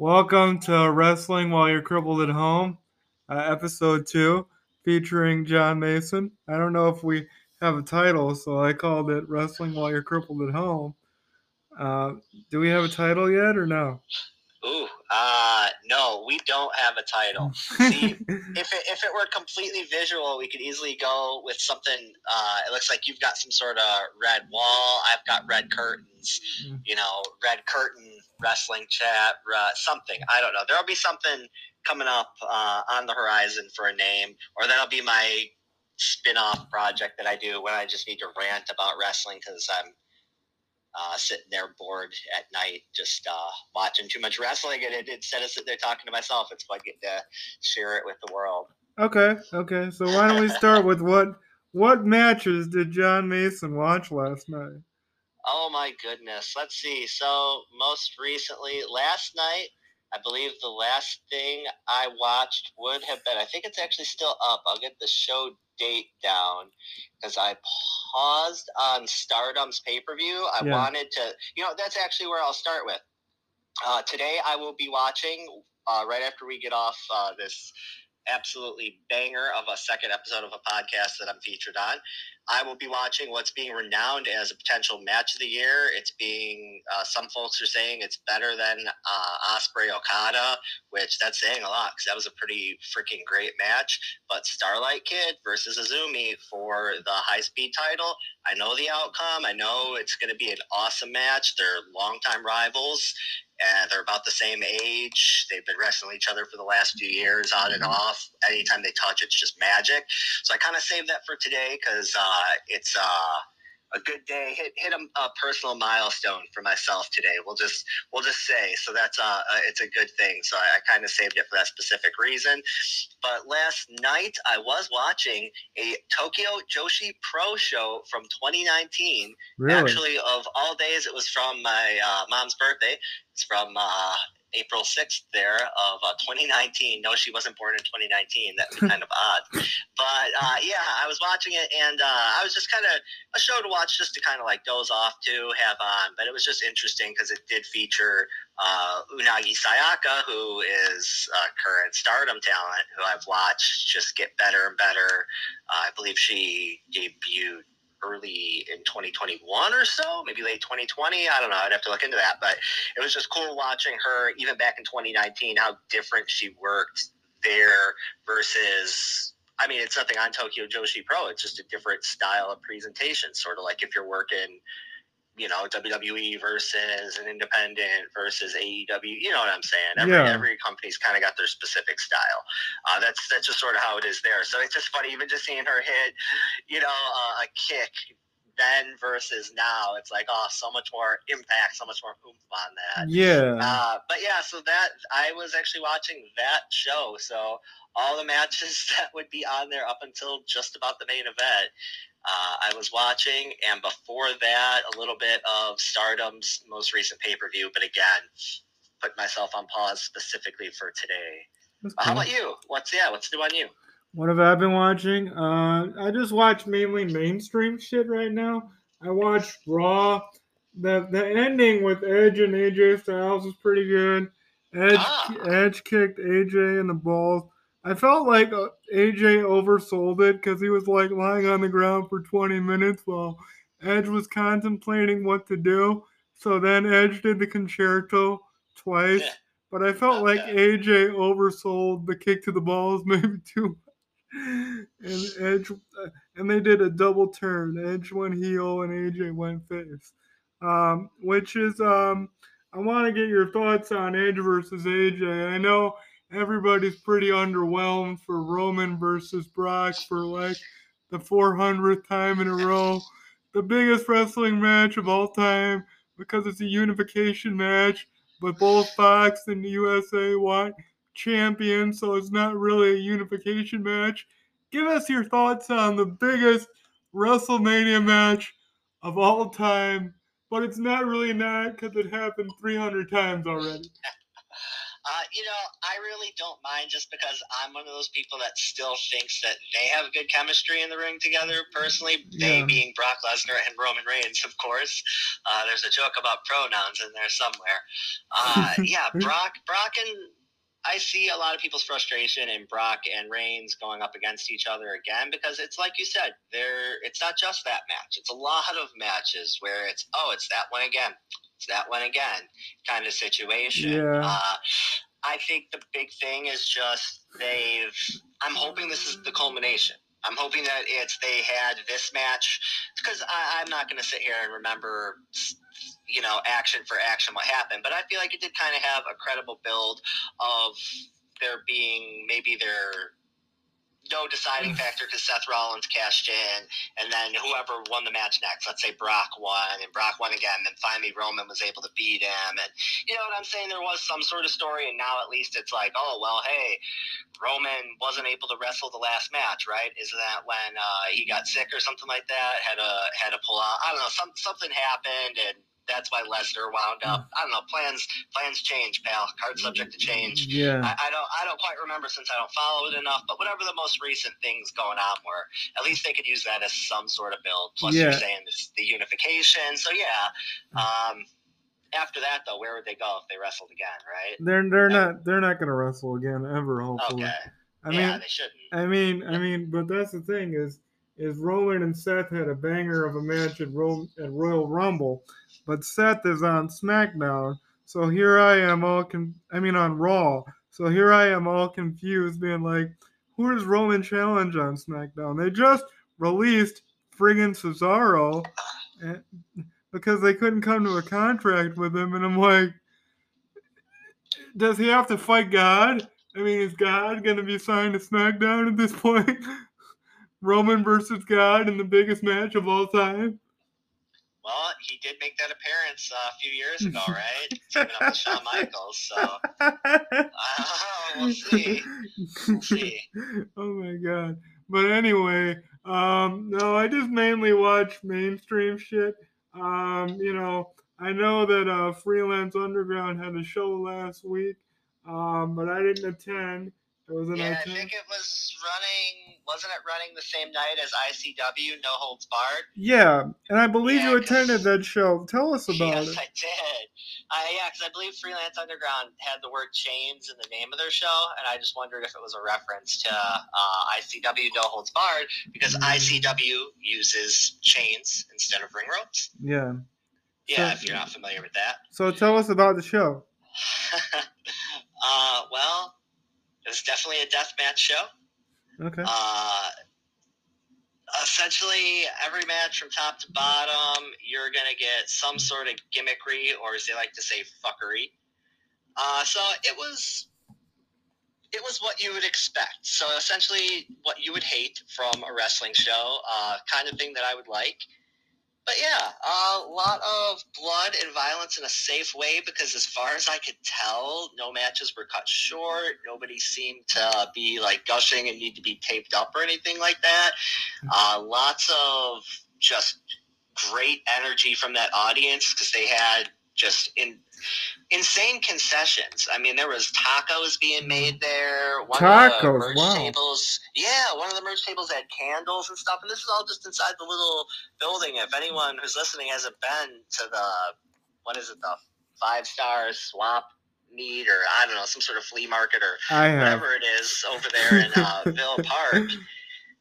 Welcome to Wrestling While You're Crippled at Home, uh, episode two, featuring John Mason. I don't know if we have a title, so I called it Wrestling While You're Crippled at Home. Uh, do we have a title yet or no? Ooh, uh, no, we don't have a title. See, if it, if it were completely visual, we could easily go with something. Uh, it looks like you've got some sort of red wall. I've got red curtains. Mm. You know, red curtain wrestling chat, uh, something. I don't know. There'll be something coming up uh, on the horizon for a name, or that'll be my spin-off project that I do when I just need to rant about wrestling because I'm uh, sitting there bored at night, just uh, watching too much wrestling, and it, instead of sitting there talking to myself, it's fun getting to share it with the world. Okay, okay. So why don't we start with what what matches did John Mason watch last night? Oh my goodness. Let's see. So most recently, last night, I believe the last thing I watched would have been. I think it's actually still up. I'll get the show date down because I paused on Stardom's pay per view. I Yeah. wanted to, you know, that's actually where I'll start with. Uh, today, I will be watching uh, right after we get off uh, this absolutely banger of a second episode of a podcast that I'm featured on. I will be watching what's being renowned as a potential match of the year. It's being, uh, some folks are saying it's better than uh, Osprey Okada, which that's saying a lot because that was a pretty freaking great match. But Starlight Kid versus AZM for the high speed title. I know the outcome. I know it's going to be an awesome match. They're longtime rivals and they're about the same age. They've been wrestling each other for the last few years, on and off. Anytime they touch, it's just magic. So I kind of saved that for today because uh, it's uh, a good day. Hit hit a, a personal milestone for myself today. We'll just we'll just say so. That's uh, uh it's a good thing. So I, I kind of saved it for that specific reason. But last night I was watching a Tokyo Joshi Pro show from 2019. Really? Actually, of all days, it was from my uh, mom's birthday. It's from uh, April 6th there of uh, 2019. No, she wasn't born in 2019. That be kind of odd. But uh, yeah, I was watching it and uh, I was just kind of a show to watch just to kind of like doze off to, have on. But it was just interesting because it did feature uh, Unagi Sayaka, who is a current stardom talent who I've watched just get better and better. Uh, I believe she debuted early in 2021 or so, maybe late 2020. I don't know. I'd have to look into that. But it was just cool watching her, even back in 2019, how different she worked there versus. I mean, it's nothing on Tokyo Joshi Pro. It's just a different style of presentation, sort of like if you're working, you know, WWE versus an independent versus AEW. You know what I'm saying? Every Yeah. every company's kind of got their specific style. Uh, that's that's just sort of how it is there. So it's just funny, even just seeing her hit, you know, uh, a kick then versus now. It's like, oh, so much more impact, so much more oomph on that. Yeah. Uh, but yeah, so that I was actually watching that show. So all the matches that would be on there up until just about the main event, uh, I was watching, and before that, a little bit of Stardom's most recent pay per view. But again, put myself on pause specifically for today. Uh, how about you? What's yeah? What's new on you? What have I been watching? Uh, I just watch mainly mainstream shit right now. I watched Raw. The the ending with Edge and AJ Styles was pretty good. Edge Ah. Edge kicked AJ in the balls. I felt like uh, AJ oversold it because he was like lying on the ground for 20 minutes while Edge was contemplating what to do. So then Edge did the con-chair-to twice. Yeah. But I felt like. AJ oversold the kick to the balls maybe too much. and Edge, uh, and they did a double turn. Edge went heel and AJ went face. Um, which is, um, I want to get your thoughts on Edge versus AJ. I know everybody's pretty underwhelmed for Roman versus Brock for like the 400th time in a row. The biggest wrestling match of all time because it's a unification match, but both Fox and the USA want champion, so it's not really a unification match. Give us your thoughts on the biggest WrestleMania match of all time, but it's not really not because it happened 300 times already. Uh, you know, I really don't mind just because I'm one of those people that still thinks that they have good chemistry in the ring together. Personally, they Yeah. being Brock Lesnar and Roman Reigns, of course. Uh, there's a joke about pronouns in there somewhere. Uh, yeah, Brock, Brock and I see a lot of people's frustration in Brock and Reigns going up against each other again because it's like you said, there. It's not just that match. It's a lot of matches where it's oh, it's that one again, it's that one again, kind of situation. Yeah. Uh, I think the big thing is just they've. I'm hoping this is the culmination. I'm hoping that it's they had this match because I'm not going to sit here and remember, you know, action for action what happened, but I feel like it did kind of have a credible build of there being maybe their no deciding factor because Seth Rollins cashed in, and then whoever won the match next, let's say Brock won, and Brock won again, and finally Roman was able to beat him, and you know what I'm saying? There was some sort of story, and now at least it's like, oh well, hey, Roman wasn't able to wrestle the last match, right? Isn't that when uh, he got sick or something like that? Had a had to pull out. I don't know. Some something happened, and that's why Lesnar wound up. I don't know. Plans plans change, pal. Card subject to change. Yeah. I, I don't I don't quite remember since I don't follow it enough. But whatever the most recent things going on were, at least they could use that as some sort of build. Plus, Yeah. you're saying this, the unification. So yeah. Um, after that, though, where would they go if they wrestled again? Right? They're they're not they're not gonna wrestle again ever. Hopefully. Okay. I yeah, mean, they shouldn't. I mean, I mean, but that's the thing is, is Roman and Seth had a banger of a match at, Ro- at Royal Rumble, but Seth is on SmackDown, so here I am all con- I mean on Raw, so here I am all confused, being like, who is Roman challenge on SmackDown? They just released friggin' Cesaro, because they couldn't come to a contract with him, and I'm like, does he have to fight God? I mean, is God to be signed to SmackDown at this point? Roman versus God in the biggest match of all time? He did make that appearance uh, a few years ago, right? Teaming up with Shawn Michaels. So uh, we'll see. We'll see. oh my god. But anyway, um, no, I just mainly watch mainstream shit. Um, you know, I know that uh, Freelance Underground had a show last week, um, but I didn't attend. It was an Yeah, I think it was running. Wasn't it running the same night as ICW? No holds barred. Yeah, and I believe Yeah, you attended that show. Tell us about yes, it. I did. Uh, yeah, because I believe Freelance Underground had the word chains in the name of their show, and I just wondered if it was a reference to uh, ICW No Holds Barred because. ICW uses chains instead of ring ropes. Yeah. Yeah, So- if you're not familiar with that. So tell us about the show. uh, well, it was definitely a death match show. Okay. Uh, essentially, every match from top to bottom, you're going to get some sort of gimmickry, or as they like to say, fuckery. Uh, so it was. It was what you would expect. So essentially, what you would hate from a wrestling show, uh, kind of thing that I would like. But yeah, a lot of blood and violence in a safe way because, as far as I could tell, no matches were cut short. Nobody seemed to be like gushing and need to be taped up or anything like that. Uh, lots of just great energy from that audience because they had just in, insane concessions. I mean, there was tacos being made there. One of the Tacos, merch wow. tables, yeah, one of the merch tables had candles and stuff. And this is all just inside the little building. If anyone who's listening hasn't been to the what is it, the five star swap meet or I don't know, some sort of flea market or whatever it is over there in uh, Ville Park.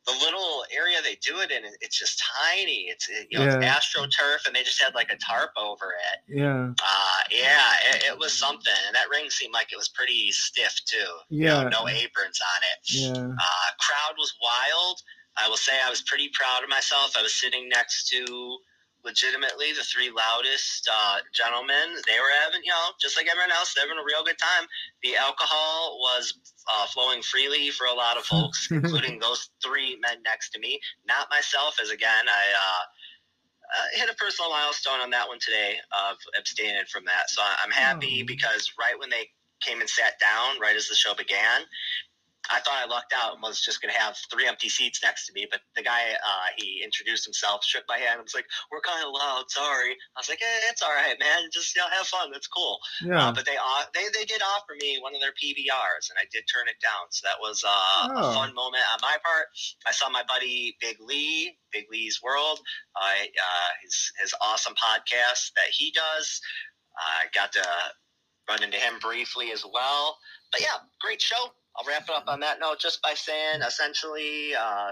The little area they do it in, it's just tiny. It's you know, Yeah. it's astroturf, and they just had like a tarp over it. Yeah. Uh, yeah, it, it was something, and that ring seemed like it was pretty stiff too. You know, Yeah. no aprons on it. Yeah. Uh, crowd was wild. I will say I was pretty proud of myself. I was sitting next to legitimately the three loudest uh, gentlemen. They were having, you know, just like everyone else, they were having a real good time. The alcohol was uh, flowing freely for a lot of folks, including those three men next to me. Not myself, as again, I uh, uh, hit a personal milestone on that one today of abstaining from that. So I'm happy Oh. because right when they came and sat down, right as the show began, I thought I lucked out and was just gonna have three empty seats next to me. But the guy, uh, he introduced himself, shook my hand, and was like, "We're kind of loud, sorry." I was like, "Eh, it's all right, man. Just you know, have fun. That's cool." Yeah. Uh, but they uh, they they did offer me one of their PBRs, and I did turn it down. So that was uh, Oh. a fun moment on my part. I saw my buddy Big Lee, Big Lee's World. I uh, his his awesome podcast that he does. I got to run into him briefly as well. But yeah, great show. I'll wrap it up on that note just by saying essentially uh,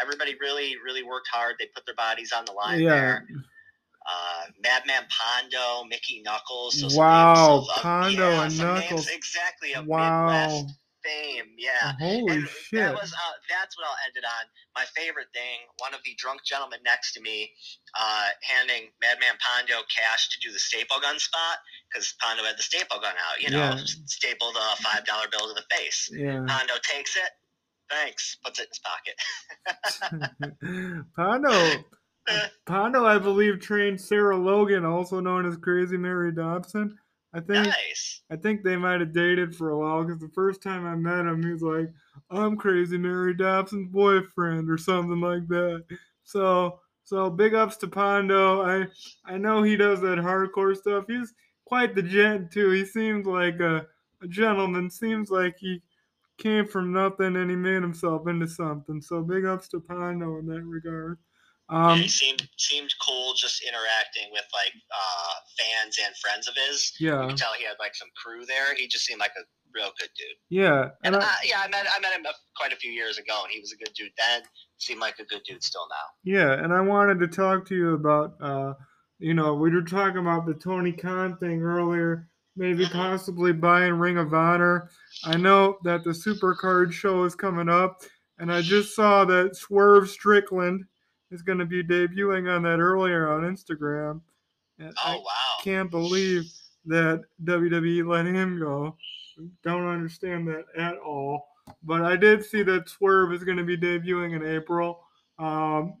everybody really, really worked hard. They put their bodies on the line yeah. there. Uh, Madman Pondo, Mickey Knuckles. so Wow, of- Pondo yeah, and names Knuckles. exactly Wow. Midwest fame. Yeah. Holy And shit. That was uh, that's what I'll end it on. My favorite thing, one of the drunk gentlemen next to me, uh, handing Madman Pondo cash to do the staple gun spot because Pondo had the staple gun out. You know, Yeah. stapled a five dollar bill to the face. yeah. Pondo takes it. Thanks. Puts it in his pocket. Pondo, Pondo, I believe, trained Sarah Logan, also known as Crazy Mary Dobson. I think nice. I think they might have dated for a while because the first time I met him, he was like, "I'm Crazy Mary Dobson's boyfriend" or something like that. So, so big ups to Pondo. I I know he does that hardcore stuff. He's quite the gent too. He seems like a, a gentleman. Seems like he came from nothing and he made himself into something. So big ups to Pondo in that regard. Yeah, Um, he seemed seemed cool just interacting with like uh, fans and friends of his. Yeah, You yeah, could tell he had like some crew there. He just seemed like a real good dude. yeah, And and I, uh, yeah, I met I met him a- quite a few years ago, and he was a good dude then. Seemed like a good dude still now. Yeah, and I wanted to talk to you about, uh, you know, we were talking about the Tony Khan thing earlier, maybe Mhm. possibly buying Ring of Honor. I know that the Supercard show is coming up, and I just saw that Swerve Strickland is going to be debuting on that earlier on Instagram. And Oh I can't believe that WWE let him go. Don't understand that at all. But I did see that Swerve is going to be debuting in April. Um,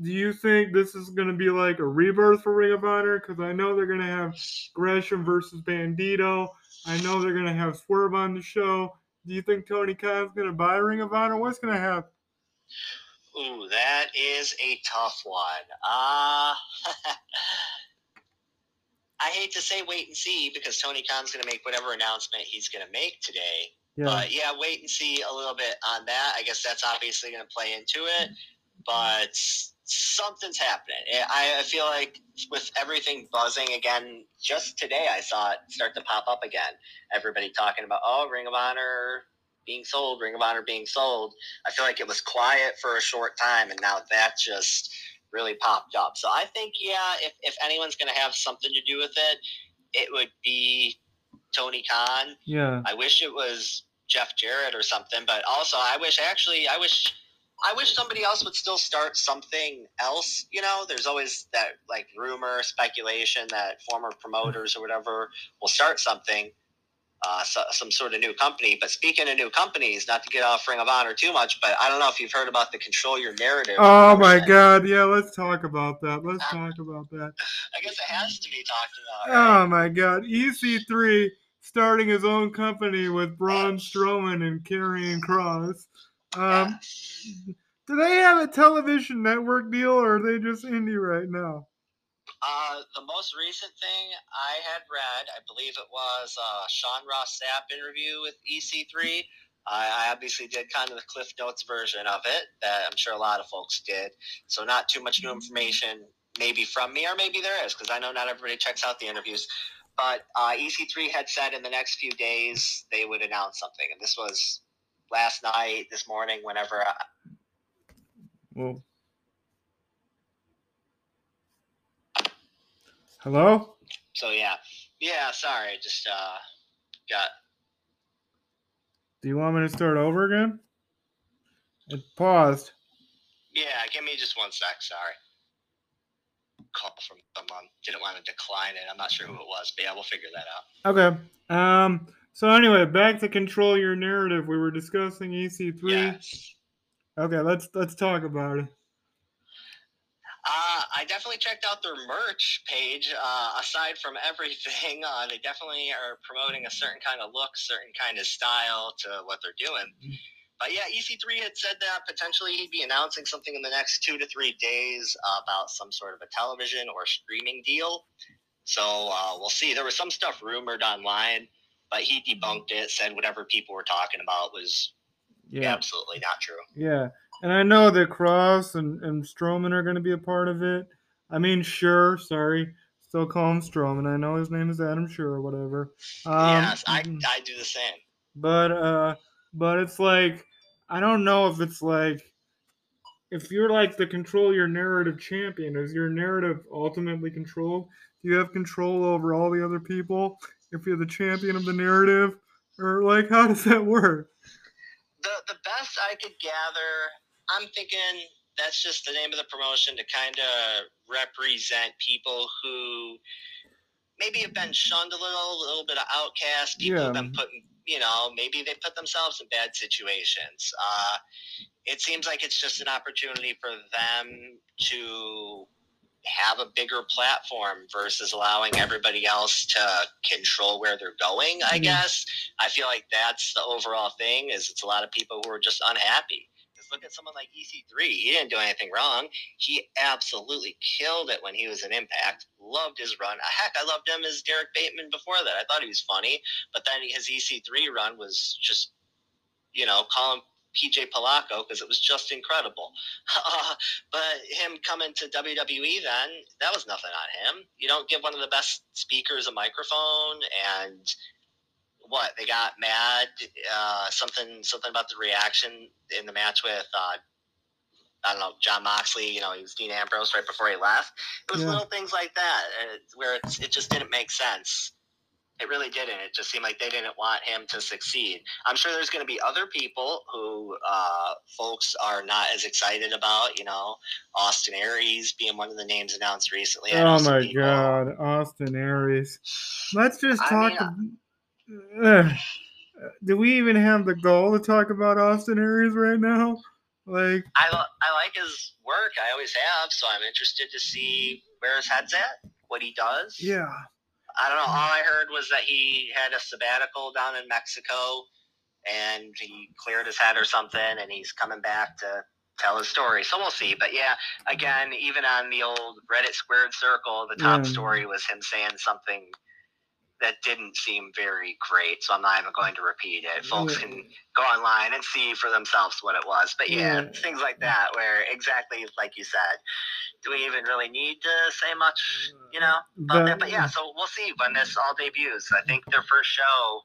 do you think this is going to be like a rebirth for Ring of Honor? Because I know they're going to have Gresham versus Bandito. I know they're going to have Swerve on the show. Do you think Tony Khan's going to buy Ring of Honor? What's going to happen? Ooh, that is a tough one. Uh I hate to say wait and see because Tony Khan's going to make whatever announcement he's going to make today. Yeah, But yeah, wait and see a little bit on that. I guess that's obviously going to play into it, but something's happening. I, I feel like with everything buzzing again, just today I saw it start to pop up again. Everybody talking about, oh, Ring of Honor being sold, Ring of Honor being sold. I feel like it was quiet for a short time, and now that just really popped up. So I think, yeah, if, if anyone's going to have something to do with it, it would be Tony Khan. yeah, I wish it was Jeff Jarrett or something, but also I wish actually I wish I wish somebody else would still start something else. You know, there's always that like rumor, speculation that former promoters or whatever will start something, uh, so, some sort of new company. But speaking of new companies, not to get off Ring of Honor too much, but I don't know if you've heard about the Control Your Narrative. Oh my person. God! Yeah, let's talk about that. Let's talk about that. I guess it has to be talked about. Right? Oh my God! EC3 starting his own company with Braun Strowman and Karrion Kross. Um, Yeah. do they have a television network deal, or are they just indie right now? Uh, the most recent thing I had read, I believe it was uh, Sean Ross Sapp interview with EC3. I, I obviously did kind of the Cliff Notes version of it that I'm sure a lot of folks did. So not too much new information, maybe from me, or maybe there is, because I know not everybody checks out the interviews. But uh, EC3 had said in the next few days they would announce something, and this was last night, this morning, whenever. I, Well, hello. so yeah, yeah. Sorry, I just uh, got Do you want me to start over again? It paused. Yeah, give me just one sec. Sorry. Call from someone. Didn't want to decline it. I'm not sure who it was, but yeah, we'll figure that out. Okay. Um. So anyway, back to control your narrative. We were discussing EC3. Yes. Okay, let's let's talk about it. Uh, I definitely checked out their merch page. Uh, aside from everything, uh, they definitely are promoting a certain kind of look, certain kind of style to what they're doing. But yeah, EC3 had said that potentially he'd be announcing something in the next two to three days about some sort of a television or streaming deal. So uh, we'll see. There was some stuff rumored online, but he debunked it, said whatever people were talking about was Yeah, absolutely not true. yeah. And I know that Kross and, and Strowman are going to be a part of it. I mean, sure, sorry. Still call him Strowman. I know his name is Adam Scherr or whatever. Um, yes, I, mhm. I do the same. but uh but it's like i don't know if it's like if you're like the control your narrative champion is your narrative ultimately controlled do you have control over all the other people if you're the champion of the narrative or like how does that work the the best I could gather, I'm thinking that's just the name of the promotion to kind of represent people who maybe have been shunned a little, a little bit of outcast. People have been put, you know, maybe they put themselves in bad situations. Uh, it seems like it's just an opportunity for them to have a bigger platform versus allowing everybody else to control where they're going i guess i feel like that's the overall thing is it's a lot of people who are just unhappy look at someone like ec3 he didn't do anything wrong. He absolutely killed it when he was in impact loved his run. Ah, heck i loved him as Derrick Bateman before that. I thought he was funny but then his ec3 run was just you know call him pj Palaco because it was just incredible. But him coming to WWE then, that was nothing on him. You don't give one of the best speakers a microphone and what they got mad uh, something something about the reaction in the match with uh, I don't know Jon Moxley you know he was Dean Ambrose right before he left it was Yeah. little things like that uh, where it's, it just didn't make sense it really didn't it just seemed like they didn't want him to succeed I'm sure there's going to be other people who uh, folks are not as excited about. You know, Austin Aries being one of the names announced recently. Oh my god austin aries let's just I talk mean, Ugh. do we even have the goal to talk about austin aries right now like I, I like his work. I always have. So I'm interested to see where his head's at, what he does. yeah I don't know. All I heard was that he had a sabbatical down in Mexico and he cleared his head or something and he's coming back to tell his story. So we'll see. But yeah, again, even on the old Reddit squared circle, the top Yeah. story was him saying something that didn't seem very great. So I'm not even going to repeat it. Folks can go online and see for themselves what it was. But yeah, things like that where exactly like you said, do we even really need to say much, you know? about But- that. But yeah, so we'll see when this all debuts. I think their first show,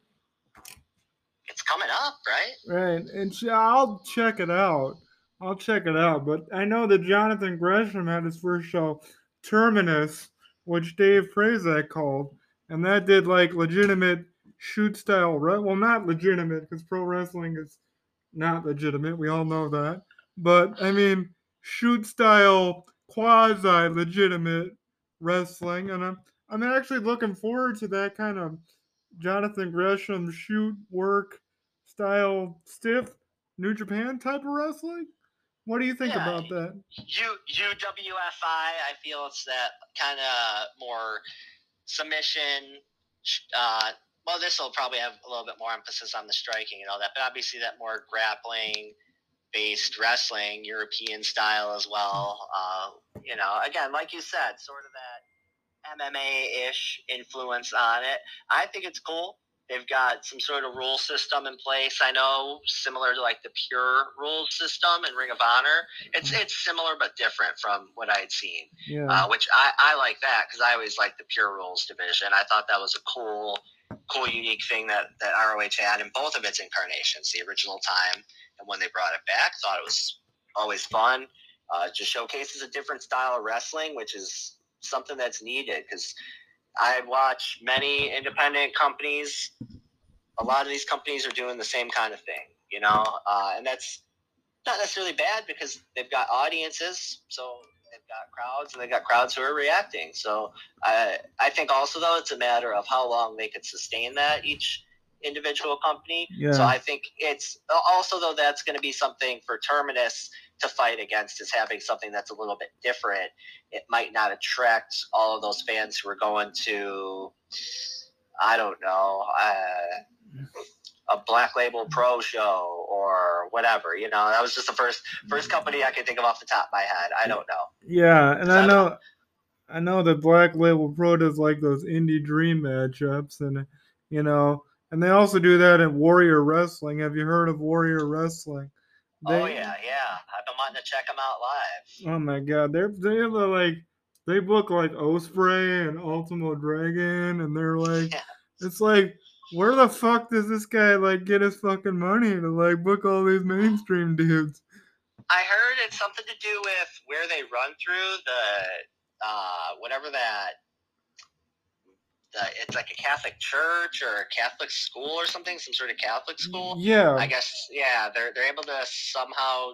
it's coming up, right? Right, and I'll check it out. I'll check it out. But I know that Jonathan Gresham had his first show, Terminus, which Dave Prazak called, and that did like legitimate shoot style. Re- well, not legitimate because pro wrestling is not legitimate. We all know that. But I mean, shoot style, quasi legitimate wrestling, and I'm I'm actually looking forward to that kind of Jonathan Gresham shoot work style stiff New Japan type of wrestling. What do you think Yeah. about that? U UWFI, I feel it's that kind of more submission. Uh, well, this will probably have a little bit more emphasis on the striking and all that, but obviously that more grappling based wrestling, European style as well. Uh, you know, again, like you said, sort of that MMA ish influence on it. I think it's cool. They've got some sort of rule system in place. I know, similar to like the pure rules system in Ring of Honor. It's it's similar but different from what I had seen, Yeah. uh, which I, I like that because I always liked the pure rules division. I thought that was a cool, cool, unique thing that that ROH had in both of its incarnations, the original time and when they brought it back. Thought it was always fun. Uh, just showcases a different style of wrestling, which is something that's needed because I watch many independent companies. A lot of these companies are doing the same kind of thing, you know, uh, and that's not necessarily bad because they've got audiences, so they've got crowds, and they've got crowds who are reacting. So I I think also though it's a matter of how long they could sustain that each individual company. Yeah. So I think it's also though that's going to be something for Terminus to fight against is having something that's a little bit different. It might not attract all of those fans who are going to, I don't know, uh, a Black Label Pro show or whatever. You know, that was just the first first company I can think of off the top of my head. I don't know. Yeah, and I I know, I know that Black Label Pro does like those indie dream matchups, and you know, and they also do that in Warrior Wrestling. Have you heard of Warrior Wrestling? Oh They- yeah, yeah. I've been wanting to check them out live. Oh my god, they're they have a, like they book like Osprey and Ultimo Dragon, and they're like, Yeah. it's like, where the fuck does this guy like get his fucking money to like book all these mainstream dudes? I heard it's something to do with where they run through the uh, whatever that. The, it's like a Catholic church or a Catholic school or something, some sort of Catholic school. Yeah, I guess yeah, they're they're able to somehow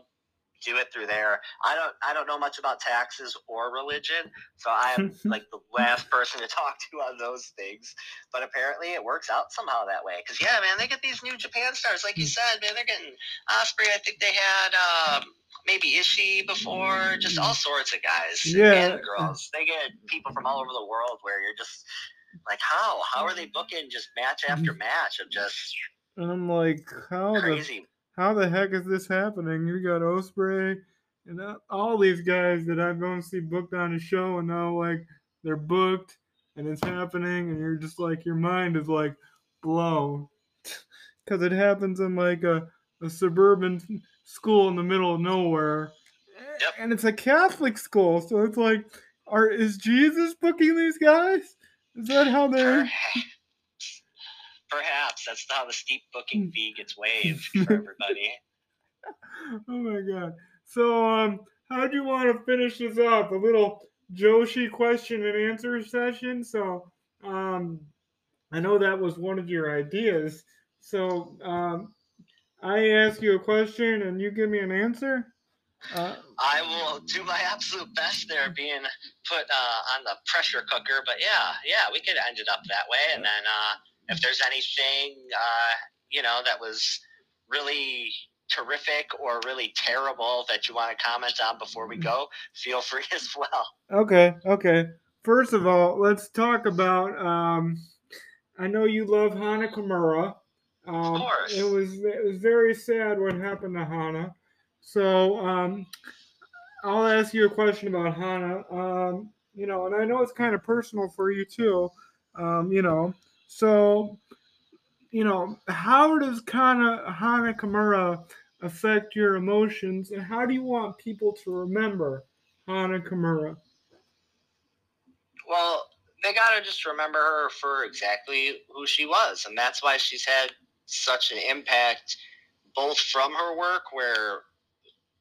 do it through there. I don't I don't know much about taxes or religion, so I'm like the last person to talk to on those things. But apparently it works out somehow that way. Because yeah, man, they get these new Japan stars, like you said, man. They're getting Osprey. I think they had um, maybe Ishii before, just all sorts of guys Yeah. and girls. They get people from all over the world where you're just like, how how are they booking just match after match of just and I'm like, how the crazy how the heck is this happening? You got Osprey and all these guys that I've see booked on a show, and now like they're booked and it's happening, and you're just like your mind is like blown because it happens in like a, a suburban school in the middle of nowhere, Yep. and it's a Catholic school, so it's like, are is Jesus booking these guys? Is that how they're? Perhaps. That's how the steep Hmm. booking fee gets waived for everybody. oh my god. So um how do you want to finish this up? A little Joshi question and answer session. So um I know that was one of your ideas. So um I ask you a question and you give me an answer. Uh, I will do my absolute best there, being put uh, on the pressure cooker. But yeah, yeah, we could end it up that way. And then uh, if there's anything, uh, you know, that was really terrific or really terrible that you want to comment on before we go, feel free as well. okay, okay. First of all, let's talk about um I know you love Hana Kimura. Um, course. It was it was very sad what happened to Hana. So um, I'll ask you a question about Hana. Um, you know, and I know it's kind of personal for you too. Um, you know, so you know, how does Kana Hana Kimura affect your emotions, and how do you want people to remember Hana Kimura? Well, they got to just remember her for exactly who she was. And that's why she's had such an impact, both from her work, where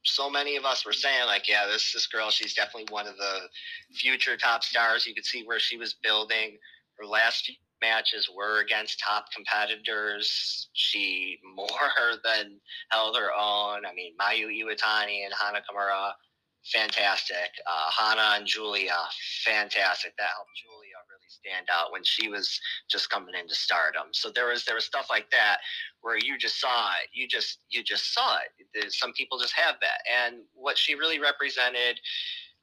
so many of us were saying, like, yeah, this, this girl, she's definitely one of the future top stars. You could see where she was building. Her last few matches were against top competitors. She more than held her own. I mean, Mayu Iwatani and Hana Kimura fantastic. Uh, Hana and Julia, fantastic. That helped Julia really stand out when she was just coming into stardom. So there was there was stuff like that where you just saw it. You just you just saw it. Some people just have that, and what she really represented.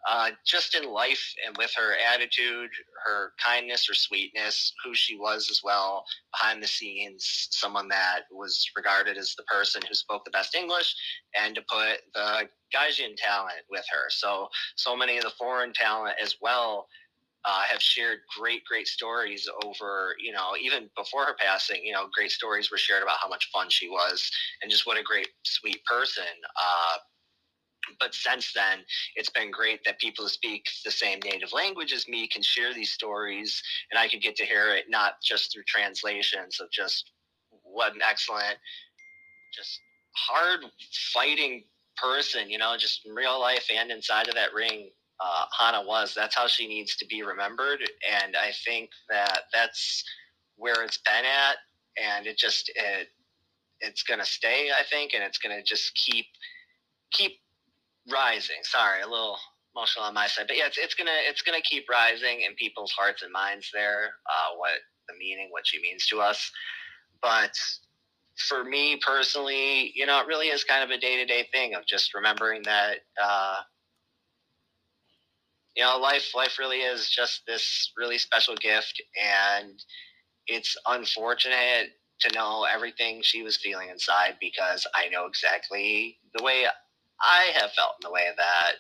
Uh, just in life and with her attitude, her kindness, her sweetness, who she was as well behind the scenes, someone that was regarded as the person who spoke the best English, and to put the Gaijin talent with her. So so many of the foreign talent as well uh, have shared great great stories over you know even before her passing. You know, great stories were shared about how much fun she was and just what a great sweet person. Uh, but since then, it's been great that people who speak the same native language as me can share these stories, and I could get to hear it not just through translations of just what an excellent, just hard fighting person, you know, just in real life and inside of that ring, uh, Hana was. That's how she needs to be remembered, and I think that that's where it's been at, and it just it it's gonna stay, I think, and it's gonna just keep keep rising. Sorry, a little emotional on my side, but yeah, it's it's gonna it's gonna keep rising in people's hearts and minds. There, uh, what the meaning, what she means to us. but for me personally, you know, it really is kind of a day to day thing of just remembering that, uh, you know, life life really is just this really special gift, and it's unfortunate to know everything she was feeling inside because I know exactly the way I have felt in the way that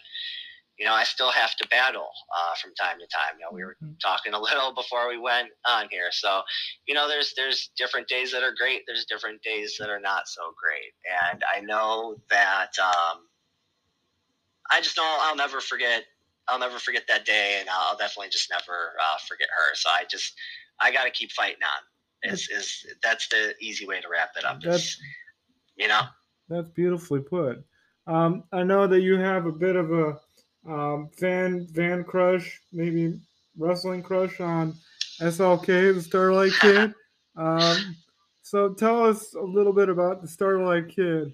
you know I still have to battle uh, from time to time. You know, we were Mhm. talking a little before we went on here, so you know, there's there's different days that are great. There's different days that are not so great, and I know that um, I just know I'll never forget. I'll never forget that day, and I'll definitely just never uh, forget her. So I just I got to keep fighting on. Is is that's the easy way to wrap it up? That's Is, you know. That's beautifully put. Um, I know that you have a bit of a um, fan fan crush, maybe wrestling crush on SLK, the Starlight Kid. Um, so tell us a little bit about the Starlight Kid.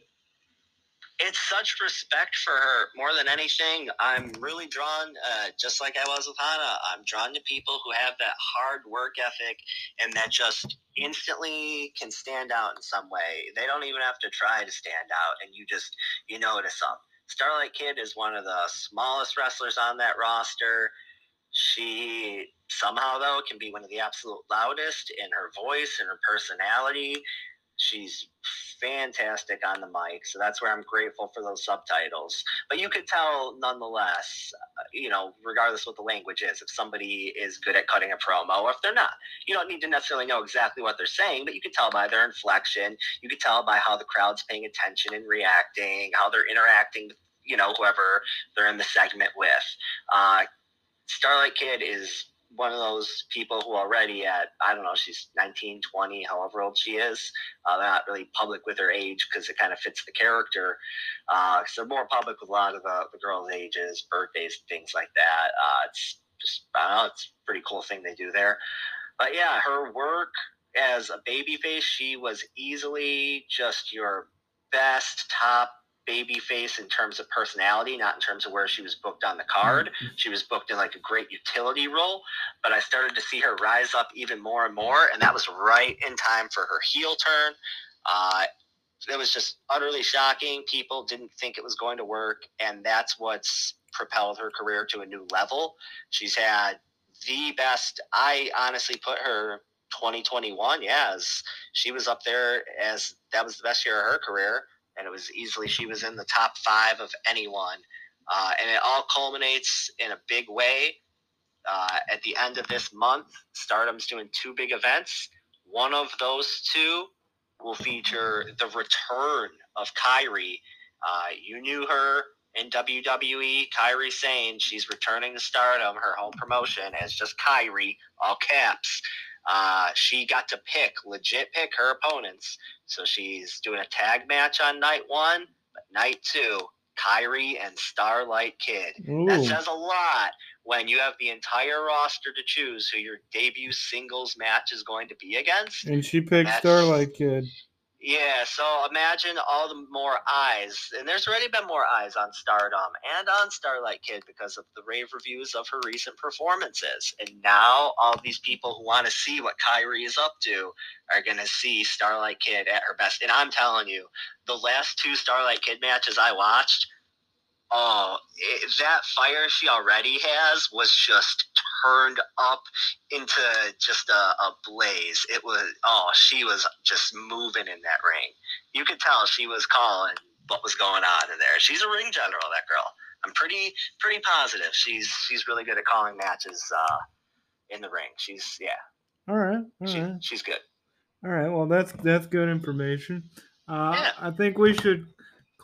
It's such respect for her more than anything. I'm really drawn, uh, just like I was with Hana, I'm drawn to people who have that hard work ethic and that just instantly can stand out in some way. They don't even have to try to stand out, and you just you notice them. Starlight Kid is one of the smallest wrestlers on that roster. She somehow though can be one of the absolute loudest in her voice and her personality. She's fantastic on the mic, so that's where I'm grateful for those subtitles. But you could tell nonetheless, uh, you know, regardless what the language is, if somebody is good at cutting a promo or if they're not. You don't need to necessarily know exactly what they're saying, but you could tell by their inflection. You could tell by how the crowd's paying attention and reacting, how they're interacting with, you know, whoever they're in the segment with. Uh, Starlight Kid is one of those people who already at I don't know she's 19 20 however old she is uh, they're not really public with her age because it kind of fits the character uh, so they're more public with a lot of the, the girls ages birthdays things like that uh, it's just I don't know it's a pretty cool thing they do there. But yeah her work as a baby face she was easily just your best top baby face in terms of personality not in terms of where she was booked on the card. She was booked in like a great utility role but i started to see her rise up even more and more and that was right in time for her heel turn. Uh, it was just utterly shocking. People didn't think it was going to work and that's what's propelled her career to a new level. She's had the best i honestly put her 2021 yeah as she was up there as that was the best year of her career and it was easily she was in the top five of anyone uh, and it all culminates in a big way. Uh, at the end of this month, Stardom's doing two big events. One of those two will feature the return of Kairi. Uh, you knew her in WWE, Kairi Sane. She's returning to Stardom, her home promotion, as just Kairi, all caps. Uh, she got to pick, legit pick her opponents. So she's doing a tag match on night one, but night two, Kairi and Starlight Kid. That says a lot when you have the entire roster to choose who your debut singles match is going to be against. And she picked Starlight Kid. Yeah, so imagine all the more eyes, and there's already been more eyes on Stardom and on Starlight Kid because of the rave reviews of her recent performances. And now all these people who want to see what Kairi is up to are going to see Starlight Kid at her best. And I'm telling you, the last two Starlight Kid matches I watched, oh, it, that fire she already has was just turned up into just a, a blaze. It was oh, she was just moving in that ring. You could tell she was calling what was going on in there. She's a ring general, that girl. I'm pretty pretty positive she's she's really good at calling matches uh, in the ring. She's yeah, All right. All she, right. she's good. All right. Well, that's that's good information. Uh, Yeah. I think we should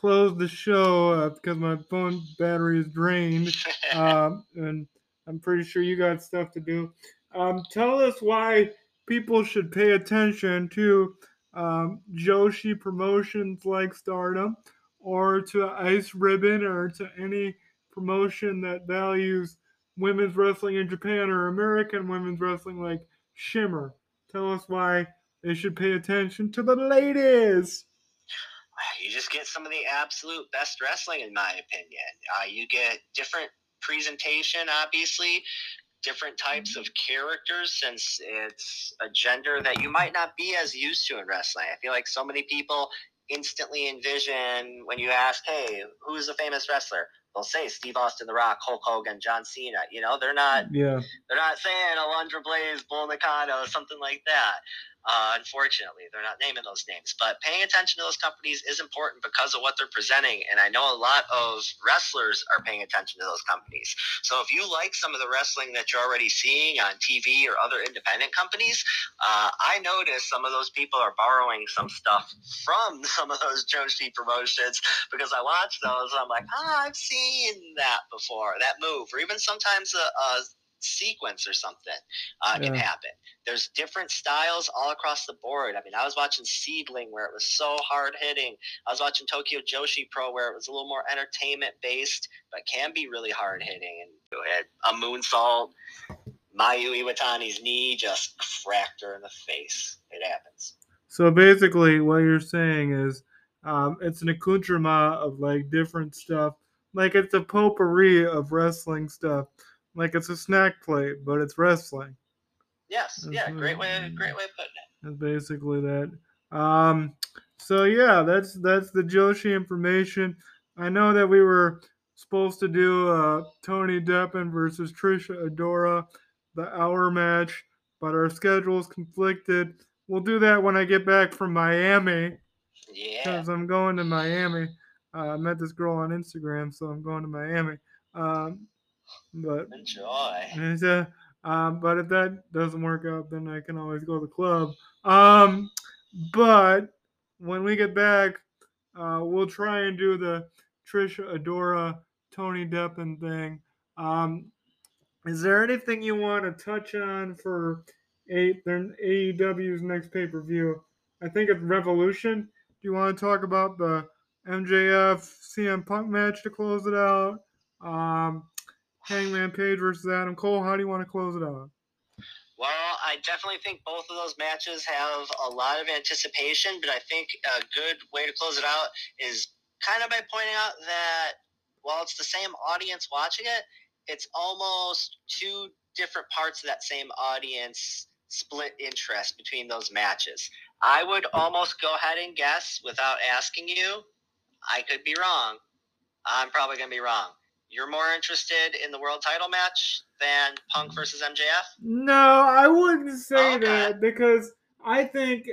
close the show uh, because my phone battery is drained, um, and I'm pretty sure you got stuff to do. Um, tell us why people should pay attention to um, Joshi promotions like Stardom, or to Ice Ribbon, or to any promotion that values women's wrestling in Japan or American women's wrestling like Shimmer. Tell us why they should pay attention to the ladies. You just get some of the absolute best wrestling, in my opinion. Uh, you get different presentation, obviously. different types of characters since it's a gender that you might not be as used to in wrestling. I feel like so many people instantly envision when you ask, "Hey, who's a famous wrestler?" They'll say Steve Austin, The Rock, Hulk Hogan, John Cena. You know, they're not. Yeah. They're not saying Alundra Blaze, Bull Nakano, something like that. Uh, unfortunately, they're not naming those names. But paying attention to those companies is important because of what they're presenting. And I know a lot of wrestlers are paying attention to those companies. So if you like some of the wrestling that you're already seeing on TV or other independent companies, uh, I notice some of those people are borrowing some stuff from some of those Joshi promotions because I watch those. I'm like, ah, I've seen that before, that move, or even sometimes a, a sequence or something uh, can happen. There's different styles all across the board. I mean, I was watching Seadlinnng where it was so hard hitting. I was watching Tokyo Joshi Pro where it was a little more entertainment based, but can be really hard hitting. And had a moonsault, Mayu Iwatani's knee just cracked her in the face. It happens. So basically, what you're saying is, um, it's an accoutrement of like different stuff. Like it's a potpourri of wrestling stuff. Like it's a snack plate, but it's wrestling. Yes, yeah, great way, great way of putting it. That's basically that. Um, so yeah, that's that's the Joshi information. I know that we were supposed to do uh, Tony Deppen versus Trish Adora, the hour match, but our schedules conflicted. We'll do that when I get back from Miami Yeah. because I'm going to Miami. Uh, I met this girl on Instagram, so I'm going to Miami. Um, but Enjoy. uh, um, but if that doesn't work out, then I can always go to the club. Um, but when we get back, uh, we'll try and do the Trish Adora Tony Deppen thing. Um, is there anything you want to touch on for eight AEW's next pay per view? I think it's Revolution. Do you want to talk about the MJF CM Punk match to close it out? Um, Hangman Page versus Adam Cole. How do you want to close it out? Well, I definitely think both of those matches have a lot of anticipation, but I think a good way to close it out is kind of by pointing out that while it's the same audience watching it, it's almost two different parts of that same audience split interest between those matches. I would almost go ahead and guess without asking you. I could be wrong. I'm probably going to be wrong. You're more interested in the world title match than Punk mm. versus MJF? No, I wouldn't say Okay. that because I think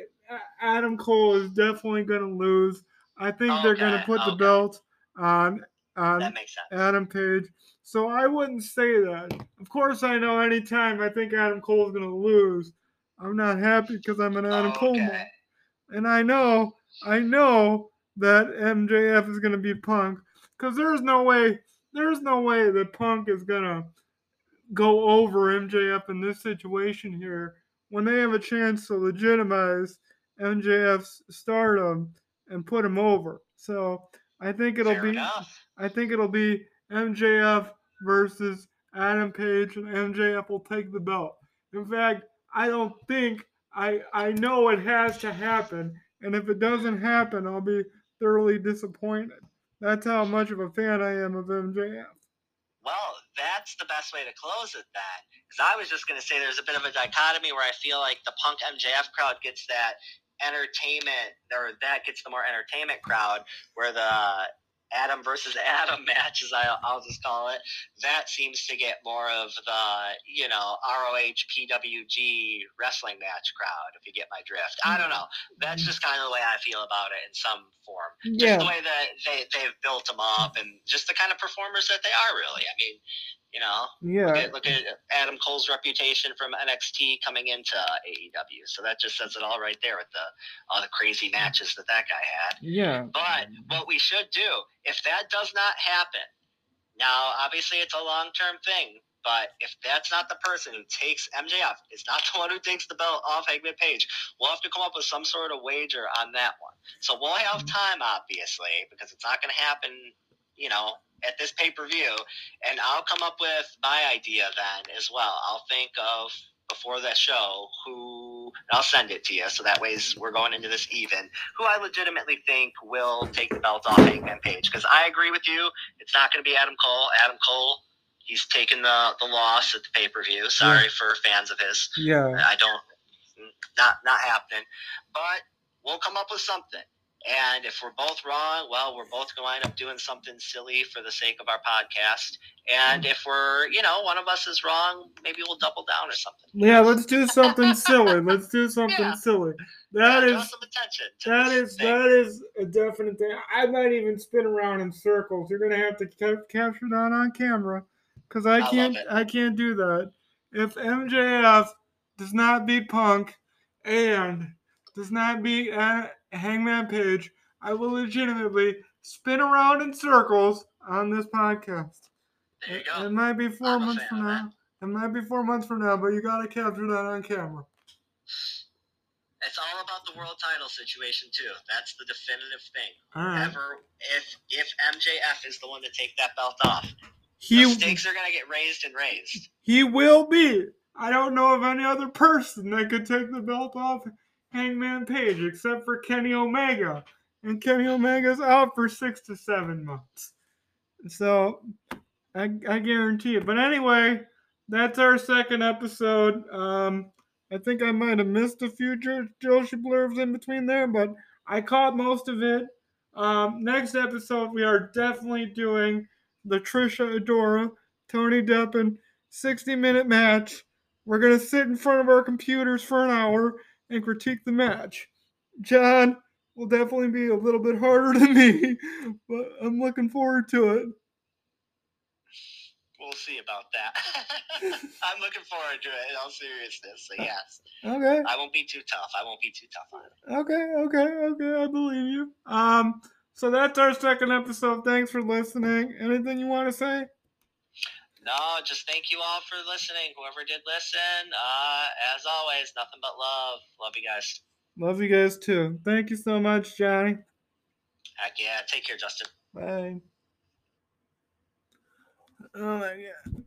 Adam Cole is definitely going to lose. I think they're going to Okay, put the okay. belt on on That makes sense. Adam Page. So I wouldn't say that. Of course, I know anytime I think Adam Cole is going to lose, I'm not happy because I'm an Adam Cole. Man. And I know, I know that MJF is going to be Punk because there's no way, there's no way that Punk is going to go over MJF in this situation here when they have a chance to legitimize MJF's stardom and put him over. So I think it'll Fair be, enough. I think it'll be MJF versus Adam Page, and MJF will take the belt. In fact, I don't think I I know it has to happen, and if it doesn't happen, I'll be thoroughly disappointed. That's how much of a fan I am of MJF. Well, that's the best way to close it then. Because I was just going to say there's a bit of a dichotomy where I feel like the Punk MJF crowd gets that entertainment, or that gets the more entertainment crowd, where the Adam versus Adam match, as I, I'll just call it, that seems to get more of the, you know, ROH PWG wrestling match crowd, if you get my drift. I don't mm. know. That's just kind of the way I feel about it in some form. Just Yeah, the way that they, they've built them up and just the kind of performers that they are really. I mean you know? Look yeah, at, look at adam cole's reputation from nxt coming into aew so that just says it all right there with the all the crazy matches that that guy had. Yeah. but what we should do if that does not happen now obviously it's a long-term thing but if that's not the person who takes MJF, is not the one who takes the belt off Hangman Page, we'll have to come up with some sort of wager on that one. So we'll have mm-hmm. time, obviously, because it's not going to happen, you know, at this pay per view. And I'll come up with my idea then as well. I'll think of before the show who I'll send it to you so that way we're going into this even. Who I legitimately think will take the belt off Hangman Page because I agree with you. It's not going to be Adam Cole. Adam Cole. he's taken the the loss at the pay per view. Sorry for fans of his. Yeah. I don't, not not happening. But we'll come up with something. And if we're both wrong, well, we're both going to wind up doing something silly for the sake of our podcast. And if we're, you know, one of us is wrong, maybe we'll double down or something. Yeah, let's do something silly. Let's do something Yeah. silly. That yeah, is some attention. To that is thing. that is a definite thing. I might even spin around in circles. You're gonna have to ca- capture that on camera, because I I can't. I can't do that. If MJF does not beat Punk and does not beat uh, Hangman Page, I will legitimately spin around in circles on this podcast. There you It, go. it might be 4 I'm months from now. It might be four months from now, but you gotta capture that on camera. It's all about the world title situation too. That's the definitive thing. Right. Ever if if MJF is the one to take that belt off, the He stakes are gonna get raised and raised. he will be. I don't know of any other person that could take the belt off Hangman Page except for Kenny Omega, and Kenny Omega's out for six to seven months. So I, I guarantee it. But anyway, that's our second episode. Um, I think I might have missed a few Jo- Joshi blurbs in between there, but I caught most of it. Um, next episode, we are definitely doing the Trish Adora, Tony Deppen 60 minute match. We're going to sit in front of our computers for an hour and critique the match. John will definitely be a little bit harder than me, but I'm looking forward to it. We'll see about that. I'm looking forward to it in all seriousness. So yes, Okay. I won't be too tough. I won't be too tough on it. Okay, okay, okay. I believe you. Um, so that's our second episode. Thanks for listening. Anything you want to say? No, just thank you all for listening. Whoever did listen, uh, as always, nothing but love. Love you guys. Love you guys too. Thank you so much, Johnny. Heck yeah. Take care, Justin. Bye. Oh my god.